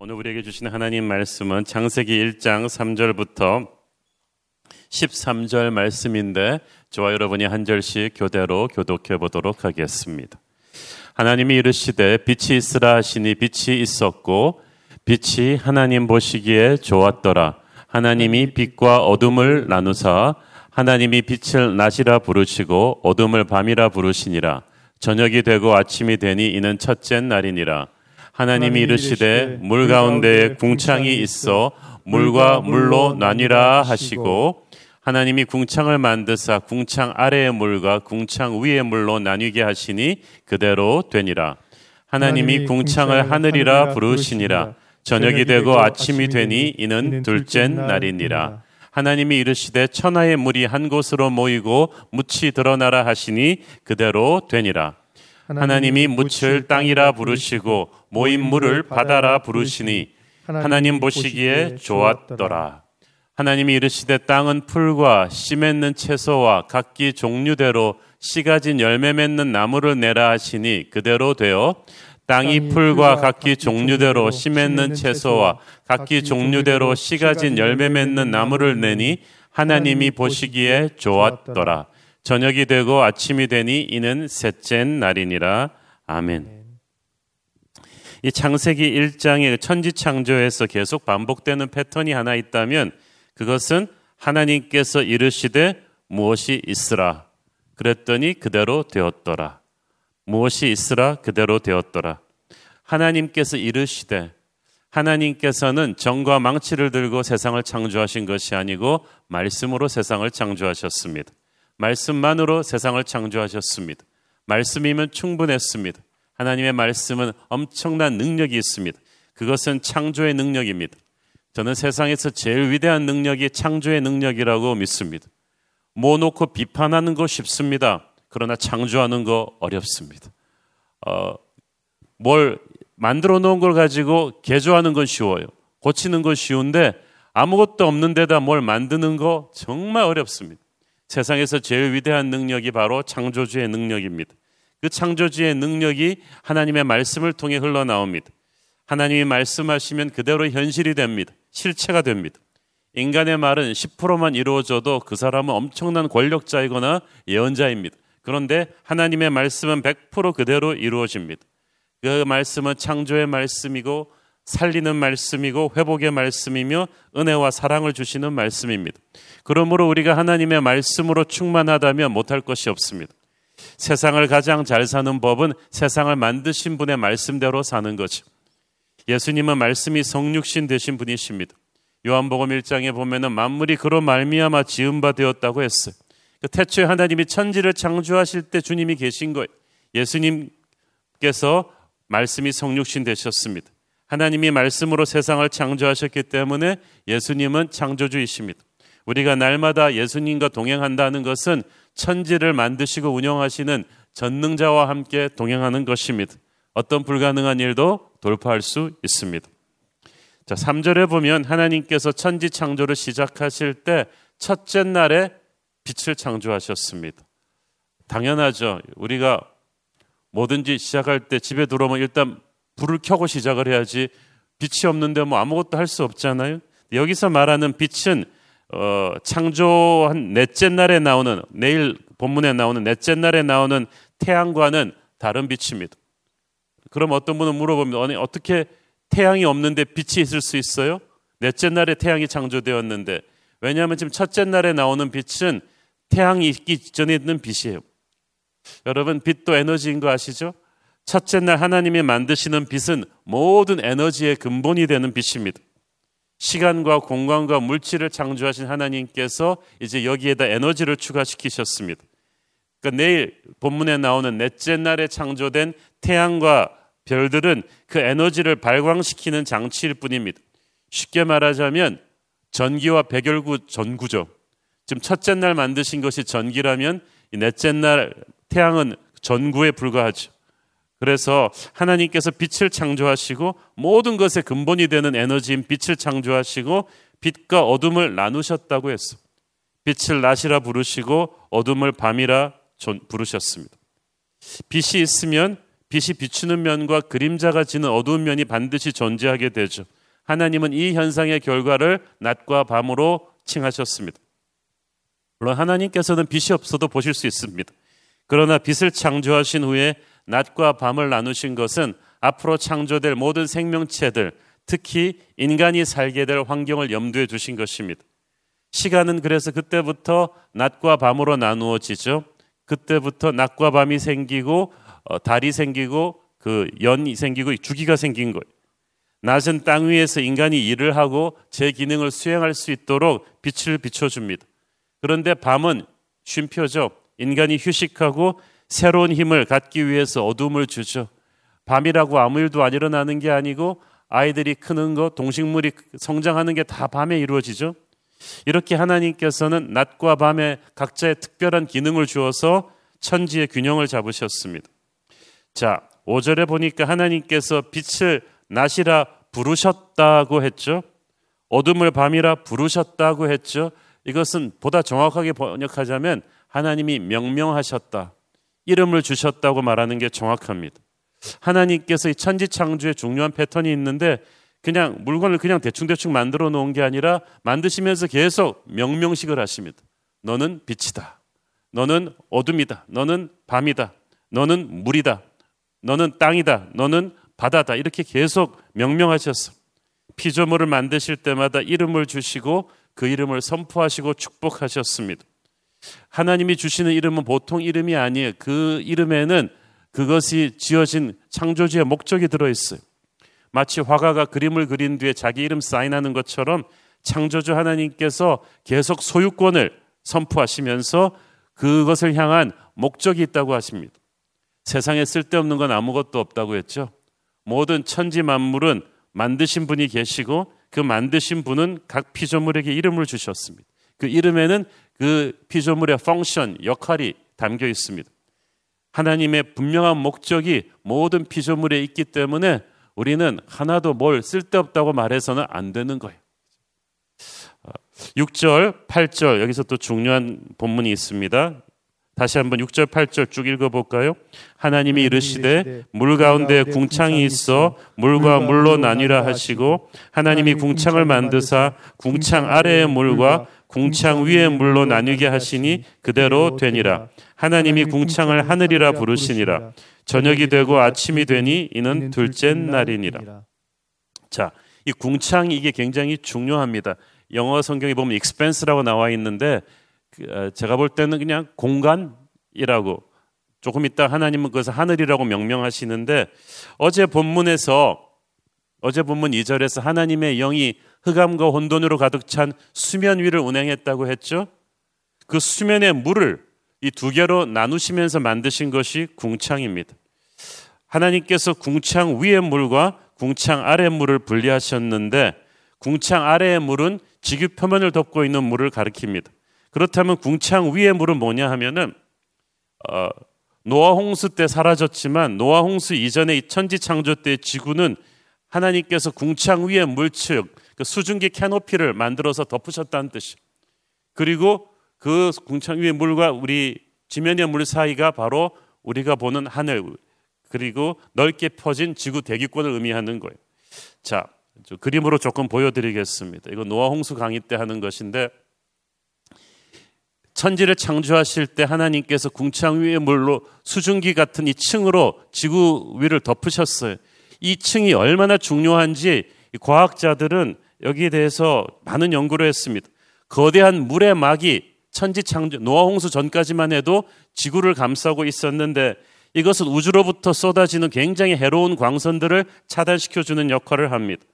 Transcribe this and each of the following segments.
오늘 우리에게 주신 하나님 말씀은 창세기 1장 3절부터 13절 말씀인데 저와 여러분이 한 절씩 교대로 교독해 보도록 하겠습니다. 하나님이 이르시되 빛이 있으라 하시니 빛이 있었고 빛이 하나님 보시기에 좋았더라. 하나님이 빛과 어둠을 나누사 하나님이 빛을 낮이라 부르시고 어둠을 밤이라 부르시니라. 저녁이 되고 아침이 되니 이는 첫째 날이니라. 하나님이 이르시되 물 가운데에 궁창이 있어 물과 물로 나뉘라 하시고 하나님이 궁창을 만드사 궁창 아래의 물과 궁창 위의 물로 나뉘게 하시니 그대로 되니라. 하나님이 궁창을 하늘이라 부르시니라. 저녁이 되고 아침이 되니 이는 둘째 날이니라. 하나님이 이르시되 천하의 물이 한 곳으로 모이고 묻이 드러나라 하시니 그대로 되니라. 하나님이 묻을 땅이라 부르시고 모인 물을 바다라 부르시니 하나님 보시기에 좋았더라. 하나님이 이르시되 땅은 풀과 씨 맺는 채소와 각기 종류대로 씨 가진 열매 맺는 나무를 내라 하시니 그대로 되어 땅이 풀과 각기 종류대로 씨 맺는 채소와 각기 종류대로 씨 가진 열매 맺는 나무를 내니 하나님이 보시기에 좋았더라. 저녁이 되고 아침이 되니 이는 셋째 날이니라. 아멘. 이 창세기 1장의 천지 창조에서 계속 반복되는 패턴이 하나 있다면 그것은 하나님께서 이르시되 무엇이 있으라. 그랬더니 그대로 되었더라. 무엇이 있으라 그대로 되었더라. 하나님께서 이르시되 하나님께서는 정과 망치를 들고 세상을 창조하신 것이 아니고 말씀으로 세상을 창조하셨습니다. 말씀만으로 세상을 창조하셨습니다. 말씀이면 충분했습니다. 하나님의 말씀은 엄청난 능력이 있습니다. 그것은 창조의 능력입니다. 저는 세상에서 제일 위대한 능력이 창조의 능력이라고 믿습니다. 모놓고 비판하는 거 쉽습니다. 그러나 창조하는 거 어렵습니다. 어, 뭘 만들어 놓은 걸 가지고 개조하는 건 쉬워요. 고치는 건 쉬운데 아무것도 없는 데다 뭘 만드는 거 정말 어렵습니다. 세상에서 제일 위대한 능력이 바로 창조주의 능력입니다. 그 창조주의 능력이 하나님의 말씀을 통해 흘러나옵니다. 하나님이 말씀하시면 그대로 현실이 됩니다. 실체가 됩니다. 인간의 말은 10%만 이루어져도 그 사람은 엄청난 권력자이거나 예언자입니다. 그런데 하나님의 말씀은 100% 그대로 이루어집니다. 그 말씀은 창조의 말씀이고 살리는 말씀이고 회복의 말씀이며 은혜와 사랑을 주시는 말씀입니다. 그러므로 우리가 하나님의 말씀으로 충만하다면 못할 것이 없습니다. 세상을 가장 잘 사는 법은 세상을 만드신 분의 말씀대로 사는 거죠. 예수님은 말씀이 성육신 되신 분이십니다. 요한복음 1장에 보면은 만물이 그로 말미암아 지은 바 되었다고 했어요. 그 태초에 하나님이 천지를 창조하실 때 주님이 계신 거예요. 예수님께서 말씀이 성육신 되셨습니다. 하나님이 말씀으로 세상을 창조하셨기 때문에 예수님은 창조주이십니다. 우리가 날마다 예수님과 동행한다는 것은 천지를 만드시고 운영하시는 전능자와 함께 동행하는 것입니다. 어떤 불가능한 일도 돌파할 수 있습니다. 자, 3절에 보면 하나님께서 천지 창조를 시작하실 때 첫째 날에 빛을 창조하셨습니다. 당연하죠. 우리가 뭐든지 시작할 때 집에 들어오면 일단 불을 켜고 시작을 해야지 빛이 없는데 뭐 아무것도 할 수 없잖아요. 여기서 말하는 빛은 어, 창조한 넷째 날에 나오는 내일 본문에 나오는 넷째 날에 나오는 태양과는 다른 빛입니다. 그럼 어떤 분은 물어봅니다. 아니 어떻게 태양이 없는데 빛이 있을 수 있어요? 넷째 날에 태양이 창조되었는데 왜냐하면 지금 첫째 날에 나오는 빛은 태양이 있기 전에 있는 빛이에요. 여러분 빛도 에너지인 거 아시죠? 첫째 날 하나님이 만드시는 빛은 모든 에너지의 근본이 되는 빛입니다. 시간과 공간과 물질을 창조하신 하나님께서 이제 여기에다 에너지를 추가시키셨습니다. 그러니까 내일 본문에 나오는 넷째 날에 창조된 태양과 별들은 그 에너지를 발광시키는 장치일 뿐입니다. 쉽게 말하자면 전기와 백열구 전구죠. 지금 첫째 날 만드신 것이 전기라면 넷째 날 태양은 전구에 불과하죠. 그래서 하나님께서 빛을 창조하시고 모든 것의 근본이 되는 에너지인 빛을 창조하시고 빛과 어둠을 나누셨다고 했어. 빛을 낮이라 부르시고 어둠을 밤이라 부르셨습니다. 빛이 있으면 빛이 비추는 면과 그림자가 지는 어두운 면이 반드시 존재하게 되죠. 하나님은 이 현상의 결과를 낮과 밤으로 칭하셨습니다. 물론 하나님께서는 빛이 없어도 보실 수 있습니다. 그러나 빛을 창조하신 후에 낮과 밤을 나누신 것은 앞으로 창조될 모든 생명체들, 특히 인간이 살게 될 환경을 염두에 두신 것입니다. 시간은 그래서 그때부터 낮과 밤으로 나누어지죠. 그때부터 낮과 밤이 생기고 어, 달이 생기고 그 연이 생기고 주기가 생긴 거예요. 낮은 땅 위에서 인간이 일을 하고 제 기능을 수행할 수 있도록 빛을 비춰줍니다. 그런데 밤은 쉼표죠. 인간이 휴식하고 새로운 힘을 갖기 위해서 어둠을 주죠. 밤이라고 아무 일도 안 일어나는 게 아니고 아이들이 크는 것, 동식물이 성장하는 게 다 밤에 이루어지죠. 이렇게 하나님께서는 낮과 밤에 각자의 특별한 기능을 주어서 천지의 균형을 잡으셨습니다. 자, 5절에 보니까 하나님께서 빛을 낮이라 부르셨다고 했죠. 어둠을 밤이라 부르셨다고 했죠. 이것은 보다 정확하게 번역하자면 하나님이 명명하셨다. 이름을 주셨다고 말하는 게 정확합니다. 하나님께서 이 천지 창조에 중요한 패턴이 있는데 그냥 물건을 그냥 대충대충 만들어 놓은 게 아니라 만드시면서 계속 명명식을 하십니다. 너는 빛이다. 너는 어둠이다. 너는 밤이다. 너는 물이다. 너는 땅이다. 너는 바다다. 이렇게 계속 명명하셨어. 피조물을 만드실 때마다 이름을 주시고 그 이름을 선포하시고 축복하셨습니다. 하나님이 주시는 이름은 보통 이름이 아니에요. 그 이름에는 그것이 지어진 창조주의 목적이 들어 있어요. 마치 화가가 그림을 그린 뒤에 자기 이름 사인하는 것처럼 창조주 하나님께서 계속 소유권을 선포하시면서 그것을 향한 목적이 있다고 하십니다. 세상에 쓸데없는 건 아무것도 없다고 했죠. 모든 천지 만물은 만드신 분이 계시고 그 만드신 분은 각 피조물에게 이름을 주셨습니다. 그 이름에는 그 피조물의 펑션, 역할이 담겨 있습니다. 하나님의 분명한 목적이 모든 피조물에 있기 때문에 우리는 하나도 뭘 쓸데없다고 말해서는 안 되는 거예요. 6절, 8절 여기서 또 중요한 본문이 있습니다. 다시 한번 6절, 8절 쭉 읽어 볼까요? 하나님이 이르시되 물 가운데 궁창이 있어 물과 물로 나뉘라 하시고 하나님이 궁창을 만드사 궁창 아래의 물과 궁창 위의 물로 나뉘게 하시니 그대로 되니라. 하나님이 궁창을 하늘이라 부르시니라. 저녁이 되고 아침이 되니 이는 둘째 날이니라. 자, 이 궁창 이게 굉장히 중요합니다. 영어 성경에 보면 expense라고 나와 있는데 그, 어, 제가 볼 때는 그냥 공간이라고 조금 있다 하나님은 그것을 하늘이라고 명명하시는데 어제 본문에서 어제 본문 2절에서 하나님의 영이 흑암과 혼돈으로 가득 찬 수면 위를 운행했다고 했죠. 그 수면의 물을 이 두 개로 나누시면서 만드신 것이 궁창입니다. 하나님께서 궁창 위의 물과 궁창 아래의 물을 분리하셨는데 궁창 아래의 물은 지구 표면을 덮고 있는 물을 가리킵니다. 그렇다면 궁창 위의 물은 뭐냐 하면은 어, 노아 홍수 때 사라졌지만 노아 홍수 이전의 천지 창조 때 지구는 하나님께서 궁창 위의 물측 그 수증기 캐노피를 만들어서 덮으셨다는 뜻이. 그리고 그 궁창 위의 물과 우리 지면의 물 사이가 바로 우리가 보는 하늘 그리고 넓게 퍼진 지구 대기권을 의미하는 거예요. 자, 그림으로 조금 보여드리겠습니다. 이거 노아 홍수 강의 때 하는 것인데 천지를 창조하실 때 하나님께서 궁창 위의 물로 수증기 같은 이 층으로 지구 위를 덮으셨어요. 이 층이 얼마나 중요한지 과학자들은 여기에 대해서 많은 연구를 했습니다. 거대한 물의 막이 천지 창조 노아 홍수 전까지만 해도 지구를 감싸고 있었는데 이것은 우주로부터 쏟아지는 굉장히 해로운 광선들을 차단시켜 주는 역할을 합니다.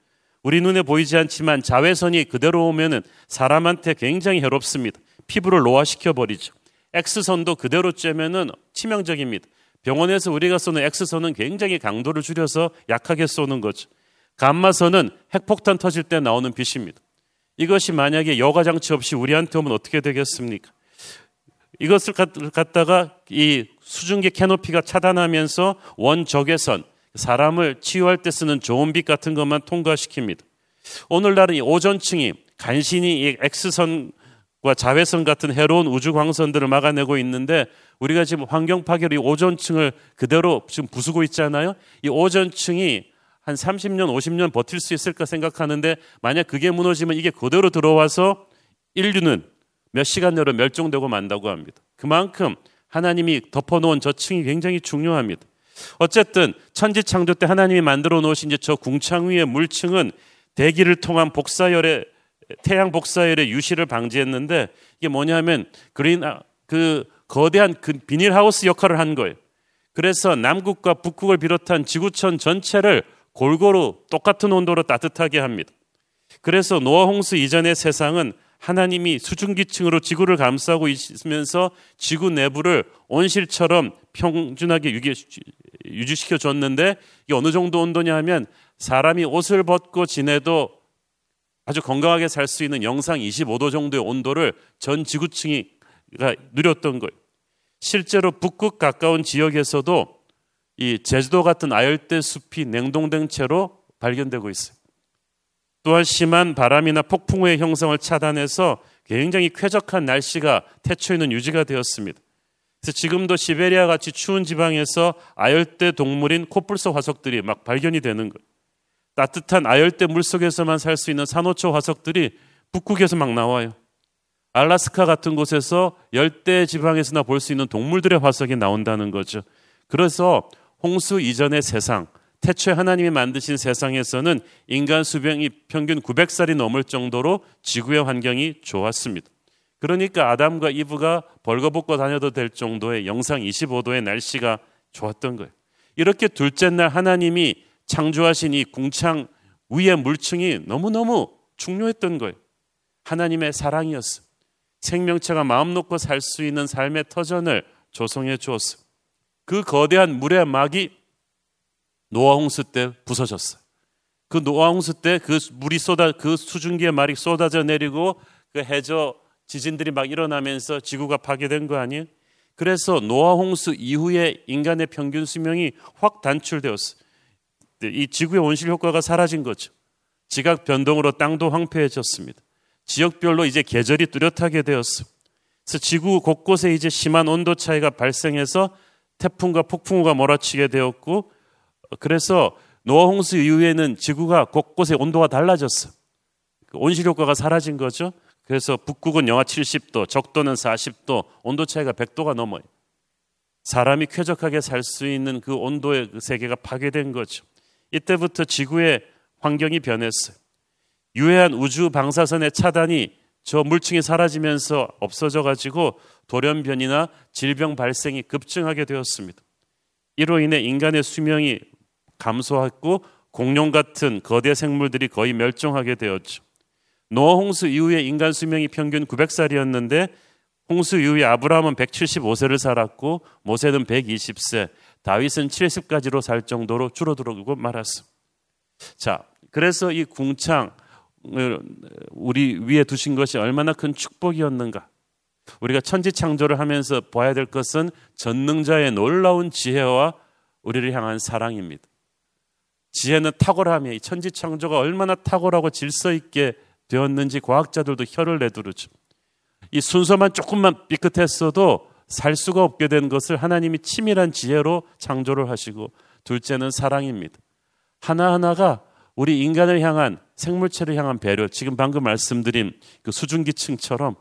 우리 눈에 보이지 않지만 자외선이 그대로 오면은 사람한테 굉장히 해롭습니다. 피부를 노화시켜 버리죠. X선도 그대로 쬐면은 치명적입니다. 병원에서 우리가 쏘는 X선은 굉장히 강도를 줄여서 약하게 쏘는 거죠. 감마선은 핵폭탄 터질 때 나오는 빛입니다. 이것이 만약에 여과 장치 없이 우리한테 오면 어떻게 되겠습니까? 이것을 갖다가 이 수증기 캐노피가 차단하면서 원적외선 사람을 치유할 때 쓰는 좋은 빛 같은 것만 통과시킵니다. 오늘날은 이 오존층이 간신히 이 X선 자외선 같은 해로운 우주 광선들을 막아내고 있는데 우리가 지금 환경 파괴로 이 오존층을 그대로 지금 부수고 있잖아요. 이 오존층이 한 30년, 50년 버틸 수 있을까 생각하는데 만약 그게 무너지면 이게 그대로 들어와서 인류는 몇 시간 내로 멸종되고 만다고 합니다. 그만큼 하나님이 덮어놓은 저 층이 굉장히 중요합니다. 어쨌든 천지 창조 때 하나님이 만들어 놓으신 저 궁창 위의 물층은 대기를 통한 복사열의 태양 복사열의 유실을 방지했는데 이게 뭐냐면 그린 아, 그 거대한 그 비닐하우스 역할을 한 거예요. 그래서 남극과 북극을 비롯한 지구촌 전체를 골고루 똑같은 온도로 따뜻하게 합니다. 그래서 노아 홍수 이전의 세상은 하나님이 수증기층으로 지구를 감싸고 있으면서 지구 내부를 온실처럼 평준하게 유지시켜 줬는데 이게 어느 정도 온도냐 하면 사람이 옷을 벗고 지내도 아주 건강하게 살 수 있는 영상 25도 정도의 온도를 전 지구층이 누렸던 거예요. 실제로 북극 가까운 지역에서도 이 제주도 같은 아열대 숲이 냉동된 채로 발견되고 있어요. 또한 심한 바람이나 폭풍우의 형성을 차단해서 굉장히 쾌적한 날씨가 태초에는 유지가 되었습니다. 그래서 지금도 시베리아 같이 추운 지방에서 아열대 동물인 코뿔소 화석들이 막 발견이 되는 거예요. 따뜻한 아열대 물속에서만 살 수 있는 산호초 화석들이 북극에서 막 나와요. 알라스카 같은 곳에서 열대 지방에서나 볼 수 있는 동물들의 화석이 나온다는 거죠. 그래서 홍수 이전의 세상, 태초에 하나님이 만드신 세상에서는 인간 수명이 평균 900살이 넘을 정도로 지구의 환경이 좋았습니다. 그러니까 아담과 이브가 벌거벗고 다녀도 될 정도의 영상 25도의 날씨가 좋았던 거예요. 이렇게 둘째 날 하나님이 창조하신 이 궁창 위의 물층이 너무너무 중요했던 거예요. 하나님의 사랑이었어. 생명체가 마음 놓고 살 수 있는 삶의 터전을 조성해 주었어. 그 거대한 물의 막이 노아 홍수 때 부서졌어요. 그 노아 홍수 때 그 물이 쏟아 그 수증기의 말이 쏟아져 내리고 그 해저 지진들이 막 일어나면서 지구가 파괴된 거 아니에요? 그래서 노아 홍수 이후에 인간의 평균 수명이 확 단출되었어요. 이 지구의 온실 효과가 사라진 거죠. 지각 변동으로 땅도 황폐해졌습니다. 지역별로 이제 계절이 뚜렷하게 되었어요. 그래서 지구 곳곳에 이제 심한 온도 차이가 발생해서 태풍과 폭풍우가 몰아치게 되었고 그래서 노아 홍수 이후에는 지구가 곳곳에 온도가 달라졌어. 그 온실 효과가 사라진 거죠. 그래서 북극은 영하 70도, 적도는 40도, 온도 차이가 100도가 넘어요. 사람이 쾌적하게 살 수 있는 그 온도의 그 세계가 파괴된 거죠. 이때부터 지구의 환경이 변했어요. 유해한 우주 방사선의 차단이 저 물층이 사라지면서 없어져 가지고 돌연변이나 질병 발생이 급증하게 되었습니다. 이로 인해 인간의 수명이 감소했고 공룡 같은 거대 생물들이 거의 멸종하게 되었죠. 노아 홍수 이후에 인간 수명이 평균 900살이었는데 홍수 이후에 아브라함은 175세를 살았고 모세는 120세, 다윗은 70까지로 살 정도로 줄어들고 말았어. 자, 그래서 이 궁창 우리 위에 두신 것이 얼마나 큰 축복이었는가. 우리가 천지 창조를 하면서 봐야 될 것은 전능자의 놀라운 지혜와 우리를 향한 사랑입니다. 지혜는 탁월함이 천지 창조가 얼마나 탁월하고 질서 있게 되었는지 과학자들도 혀를 내두르죠. 이 순서만 조금만 삐끗했어도 살 수가 없게 된 것을 하나님이 치밀한 지혜로 창조를 하시고 둘째는 사랑입니다. 하나하나가 우리 인간을 향한 생물체를 향한 배려, 지금 방금 말씀드린 그 수증기층처럼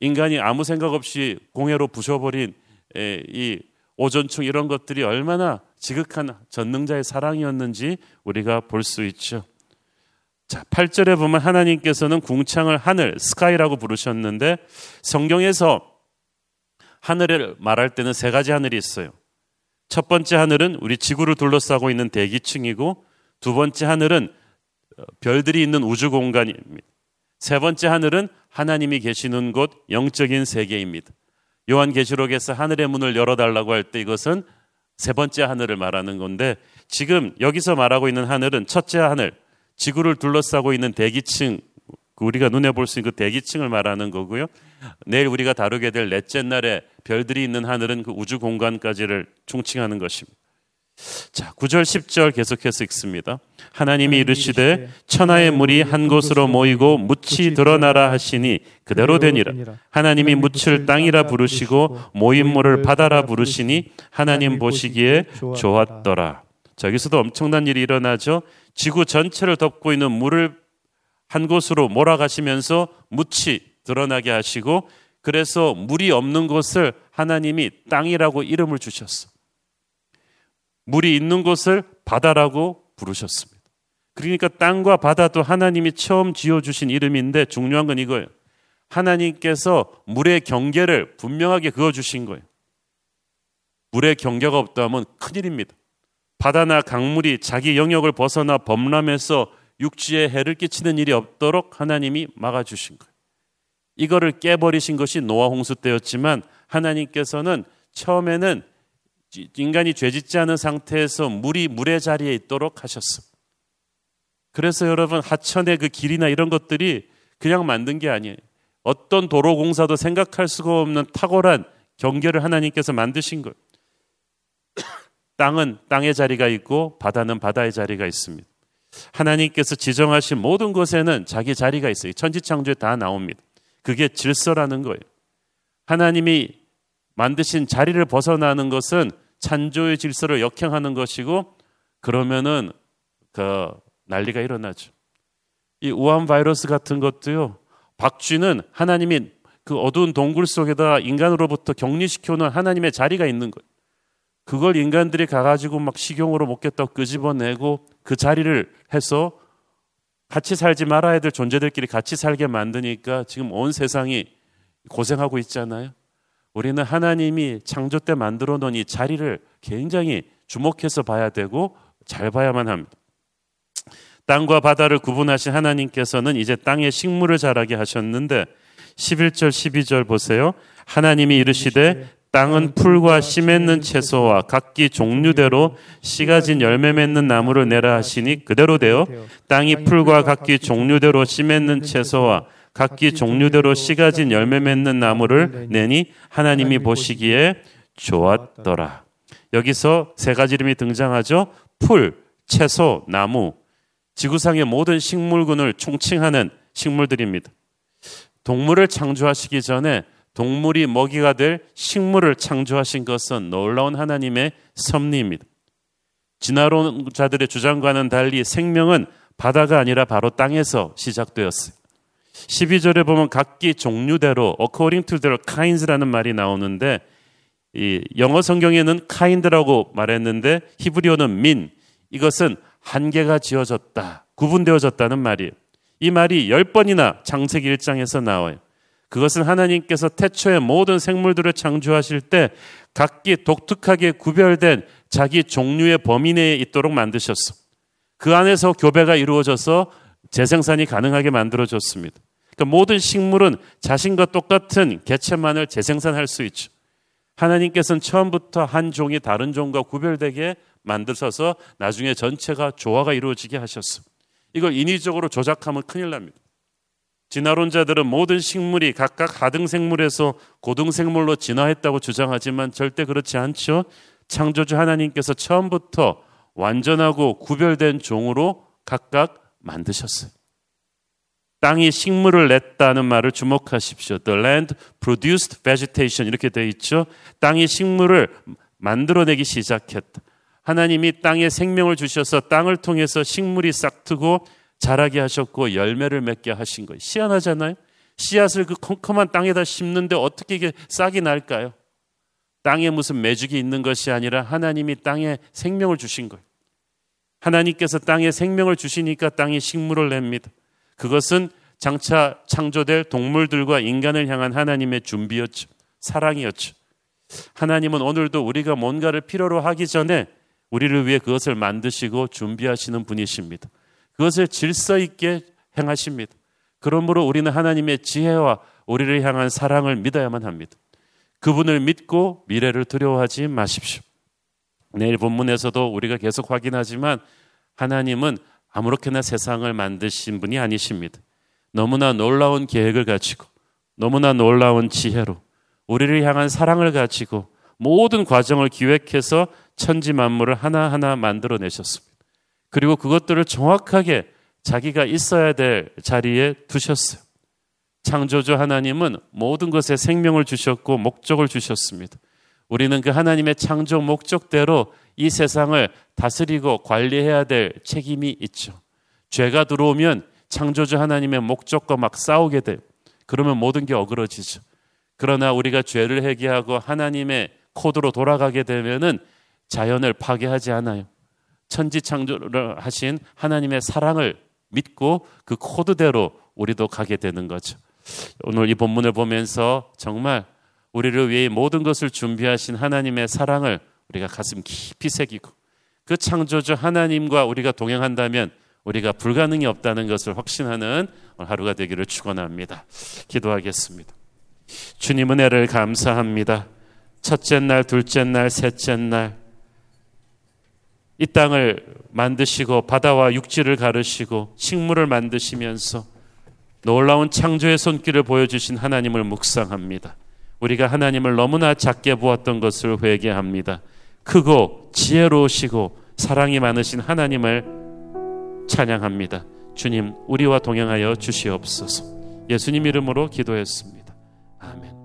인간이 아무 생각 없이 공해로 부셔버린 이 오존충 이런 것들이 얼마나 지극한 전능자의 사랑이었는지 우리가 볼 수 있죠. 자, 8절에 보면 하나님께서는 궁창을 하늘, 스카이라고 부르셨는데 성경에서 하늘을 말할 때는 세 가지 하늘이 있어요. 첫 번째 하늘은 우리 지구를 둘러싸고 있는 대기층이고 두 번째 하늘은 별들이 있는 우주 공간입니다. 세 번째 하늘은 하나님이 계시는 곳 영적인 세계입니다. 요한계시록에서 하늘의 문을 열어달라고 할 때 이것은 세 번째 하늘을 말하는 건데 지금 여기서 말하고 있는 하늘은 첫째 하늘, 지구를 둘러싸고 있는 대기층, 그 우리가 눈에 볼 수 있는 그 대기층을 말하는 거고요. 내일 우리가 다루게 될 넷째 날에 별들이 있는 하늘은 그 우주 공간까지를 총칭하는 것입니다. 자, 9절 10절 계속해서 읽습니다. 하나님이 이르시되 천하의 물이 한 곳으로 모이고 묻이 드러나라 하시니 그대로 되니라. 하나님이 묻을 땅이라 부르시고 모인 물을 바다라 부르시니 하나님 보시기에 좋았더라. 자, 여기서도 엄청난 일이 일어나죠. 지구 전체를 덮고 있는 물을 한 곳으로 몰아가시면서 묻이 드러나게 하시고 그래서 물이 없는 곳을 하나님이 땅이라고 이름을 주셨어. 물이 있는 곳을 바다라고 부르셨습니다. 그러니까 땅과 바다도 하나님이 처음 지어주신 이름인데 중요한 건 이거예요. 하나님께서 물의 경계를 분명하게 그어주신 거예요. 물의 경계가 없다면 큰일입니다. 바다나 강물이 자기 영역을 벗어나 범람해서 육지에 해를 끼치는 일이 없도록 하나님이 막아주신 거예요. 이거를 깨버리신 것이 노아 홍수 때였지만 하나님께서는 처음에는 인간이 죄짓지 않은 상태에서 물이 물의 자리에 있도록 하셨어. 그래서 여러분 하천의 그 길이나 이런 것들이 그냥 만든 게 아니에요. 어떤 도로 공사도 생각할 수가 없는 탁월한 경계를 하나님께서 만드신 거예요. 땅은 땅의 자리가 있고 바다는 바다의 자리가 있습니다. 하나님께서 지정하신 모든 것에는 자기 자리가 있어요. 천지창조에 다 나옵니다. 그게 질서라는 거예요. 하나님이 만드신 자리를 벗어나는 것은 찬조의 질서를 역행하는 것이고 그러면은 그 난리가 일어나죠. 이 우한 바이러스 같은 것도요. 박쥐는 하나님이 그 어두운 동굴 속에다 인간으로부터 격리시켜 놓은 하나님의 자리가 있는 거예요. 그걸 인간들이 가가지고 막 식용으로 먹겠다고 끄집어내고 그 자리를 해서 같이 살지 말아야 될 존재들끼리 같이 살게 만드니까 지금 온 세상이 고생하고 있잖아요. 우리는 하나님이 창조 때 만들어 놓은 이 자리를 굉장히 주목해서 봐야 되고 잘 봐야만 합니다. 땅과 바다를 구분하신 하나님께서는 이제 땅에 식물을 자라게 하셨는데 11절 12절 보세요. 하나님이 이르시되 땅은 풀과 씨 맺는 채소와 각기 종류대로 씨가 진 열매 맺는 나무를 내라 하시니 그대로 되어 땅이 풀과 각기 종류대로 씨 맺는 채소와 각기 종류대로 씨가 진 열매 맺는 나무를 내니 하나님이 보시기에 좋았더라. 여기서 세 가지 이름이 등장하죠. 풀, 채소, 나무. 지구상의 모든 식물군을 총칭하는 식물들입니다. 동물을 창조하시기 전에 동물이 먹이가 될 식물을 창조하신 것은 놀라운 하나님의 섭리입니다. 진화론자들의 주장과는 달리 생명은 바다가 아니라 바로 땅에서 시작되었어요. 12절에 보면 각기 종류대로 according to their kinds라는 말이 나오는데 이 영어 성경에는 kind라고 말했는데 히브리어는 민 이것은 한계가 지어졌다 구분되어졌다는 말이에요. 이 말이 10번이나 창세기 1장에서 나와요. 그것은 하나님께서 태초의 모든 생물들을 창조하실 때 각기 독특하게 구별된 자기 종류의 범위 내에 있도록 만드셨어. 그 안에서 교배가 이루어져서 재생산이 가능하게 만들어졌습니다. 그러니까 모든 식물은 자신과 똑같은 개체만을 재생산할 수 있죠. 하나님께서는 처음부터 한 종이 다른 종과 구별되게 만드셔서 나중에 전체가 조화가 이루어지게 하셨어. 이걸 인위적으로 조작하면 큰일 납니다. 진화론자들은 모든 식물이 각각 하등생물에서 고등생물로 진화했다고 주장하지만 절대 그렇지 않죠. 창조주 하나님께서 처음부터 완전하고 구별된 종으로 각각 만드셨어요. 땅이 식물을 냈다는 말을 주목하십시오. The land produced vegetation 이렇게 되어 있죠. 땅이 식물을 만들어내기 시작했다. 하나님이 땅에 생명을 주셔서 땅을 통해서 식물이 싹트고 자라게 하셨고 열매를 맺게 하신 거예요. 희한하잖아요. 씨앗을 그 컴컴한 땅에다 심는데 어떻게 이게 싹이 날까요? 땅에 무슨 매죽이 있는 것이 아니라 하나님이 땅에 생명을 주신 거예요. 하나님께서 땅에 생명을 주시니까 땅이 식물을 냅니다. 그것은 장차 창조될 동물들과 인간을 향한 하나님의 준비였죠. 사랑이었죠. 하나님은 오늘도 우리가 뭔가를 필요로 하기 전에 우리를 위해 그것을 만드시고 준비하시는 분이십니다. 그것을 질서 있게 행하십니다. 그러므로 우리는 하나님의 지혜와 우리를 향한 사랑을 믿어야만 합니다. 그분을 믿고 미래를 두려워하지 마십시오. 내일 본문에서도 우리가 계속 확인하지만 하나님은 아무렇게나 세상을 만드신 분이 아니십니다. 너무나 놀라운 계획을 가지고 너무나 놀라운 지혜로 우리를 향한 사랑을 가지고 모든 과정을 기획해서 천지 만물을 하나하나 만들어 내셨습니다. 그리고 그것들을 정확하게 자기가 있어야 될 자리에 두셨어요. 창조주 하나님은 모든 것에 생명을 주셨고 목적을 주셨습니다. 우리는 그 하나님의 창조 목적대로 이 세상을 다스리고 관리해야 될 책임이 있죠. 죄가 들어오면 창조주 하나님의 목적과 막 싸우게 돼요. 그러면 모든 게 어그러지죠. 그러나 우리가 죄를 회개하고 하나님의 코드로 돌아가게 되면은 자연을 파괴하지 않아요. 천지 창조를 하신 하나님의 사랑을 믿고 그 코드대로 우리도 가게 되는 거죠. 오늘 이 본문을 보면서 정말 우리를 위해 모든 것을 준비하신 하나님의 사랑을 우리가 가슴 깊이 새기고 그 창조주 하나님과 우리가 동행한다면 우리가 불가능이 없다는 것을 확신하는 하루가 되기를 축원합니다. 기도하겠습니다. 주님 은혜를 감사합니다. 첫째 날, 둘째 날, 셋째 날, 이 땅을 만드시고 바다와 육지를 가르시고 식물을 만드시면서 놀라운 창조의 손길을 보여주신 하나님을 묵상합니다. 우리가 하나님을 너무나 작게 보았던 것을 회개합니다. 크고 지혜로우시고 사랑이 많으신 하나님을 찬양합니다. 주님, 우리와 동행하여 주시옵소서. 예수님 이름으로 기도했습니다. 아멘.